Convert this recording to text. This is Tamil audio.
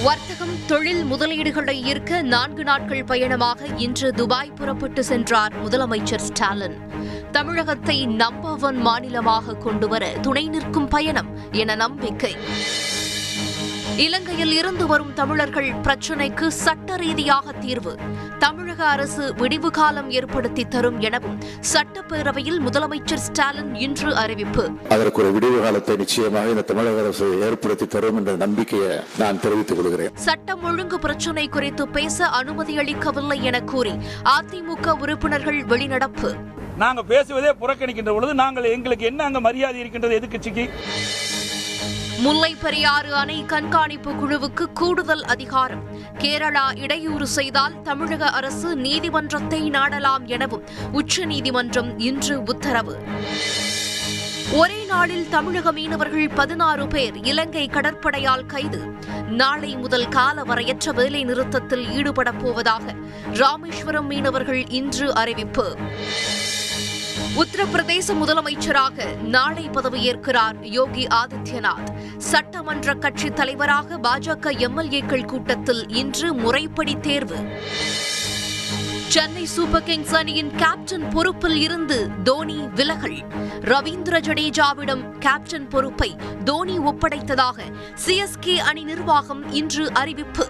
வர்த்தகம் தொழில் முதலீடுகளை ஈர்க்க நான்கு நாட்கள் பயணமாக இன்று துபாய் புறப்பட்டு சென்றார் முதலமைச்சர் ஸ்டாலின். தமிழகத்தை நம்பர் ஒன் மாநிலமாக கொண்டுவர துணை நிற்கும் பயணம் என நம்பிக்கை. இலங்கையில் இருந்து வரும் தமிழர்கள் பிரச்சினைக்கு சட்ட ரீதியாக தீர்வு. தமிழக அரசு விடிவு காலம் ஏற்படுத்தி தரும் எனவும் சட்டப்பேரவையில் முதலமைச்சர் ஸ்டாலின் இன்று அறிவிப்பு. அதற்கு ஒரு விடிவு காலத்தை நிச்சயமாக இந்த தமிழக அரசு ஏற்படுத்தி தரும் என்ற நம்பிக்கையை நான் தெரிவித்துக் கொள்கிறேன். சட்டம் ஒழுங்கு பிரச்சினை குறித்து பேச அனுமதி அளிக்கவில்லை என கூறி அதிமுக உறுப்பினர்கள் வெளிநடப்பு. நாங்க பேசுவதே புறக்கணிக்கின்ற பொழுது நாங்கள் எங்களுக்கு என்ன அங்க மரியாதை இருக்கின்றது எதிர்க்கட்சிக்கு முல்லை பெரியாறு அணை கண்காணிப்பு குழுவுக்கு கூடுதல் அதிகாரம். கேரளா இடையூறு செய்தால் தமிழக அரசு நீதிமன்றத்தை நாடலாம் எனவும் உச்சநீதிமன்றம் இன்று உத்தரவு. ஒரே நாளில் தமிழக மீனவர்கள் பதினாறு பேர் இலங்கை கடற்படையால் கைது. நாளை முதல் காலவரையற்ற வேலை நிறுத்தத்தில் ஈடுபடப் போவதாக ராமேஸ்வரம் மீனவர்கள் இன்று அறிவிப்பு. உத்தரப்பிரதேச முதலமைச்சராக நாளை பதவியேற்கிறார் யோகி ஆதித்யநாத். சட்டமன்ற கட்சி தலைவராக பாஜக எம்எல்ஏக்கள் கூட்டத்தில் இன்று முறைப்படி தேர்வு. சென்னை சூப்பர் கிங்ஸ் அணியின் கேப்டன் பொறுப்பில் இருந்து தோனி விலகல். ரவீந்திர ஜடேஜாவிடம் கேப்டன் பொறுப்பை தோனி ஒப்படைத்ததாக சிஎஸ்கே அணி நிர்வாகம் இன்று அறிவிப்பு.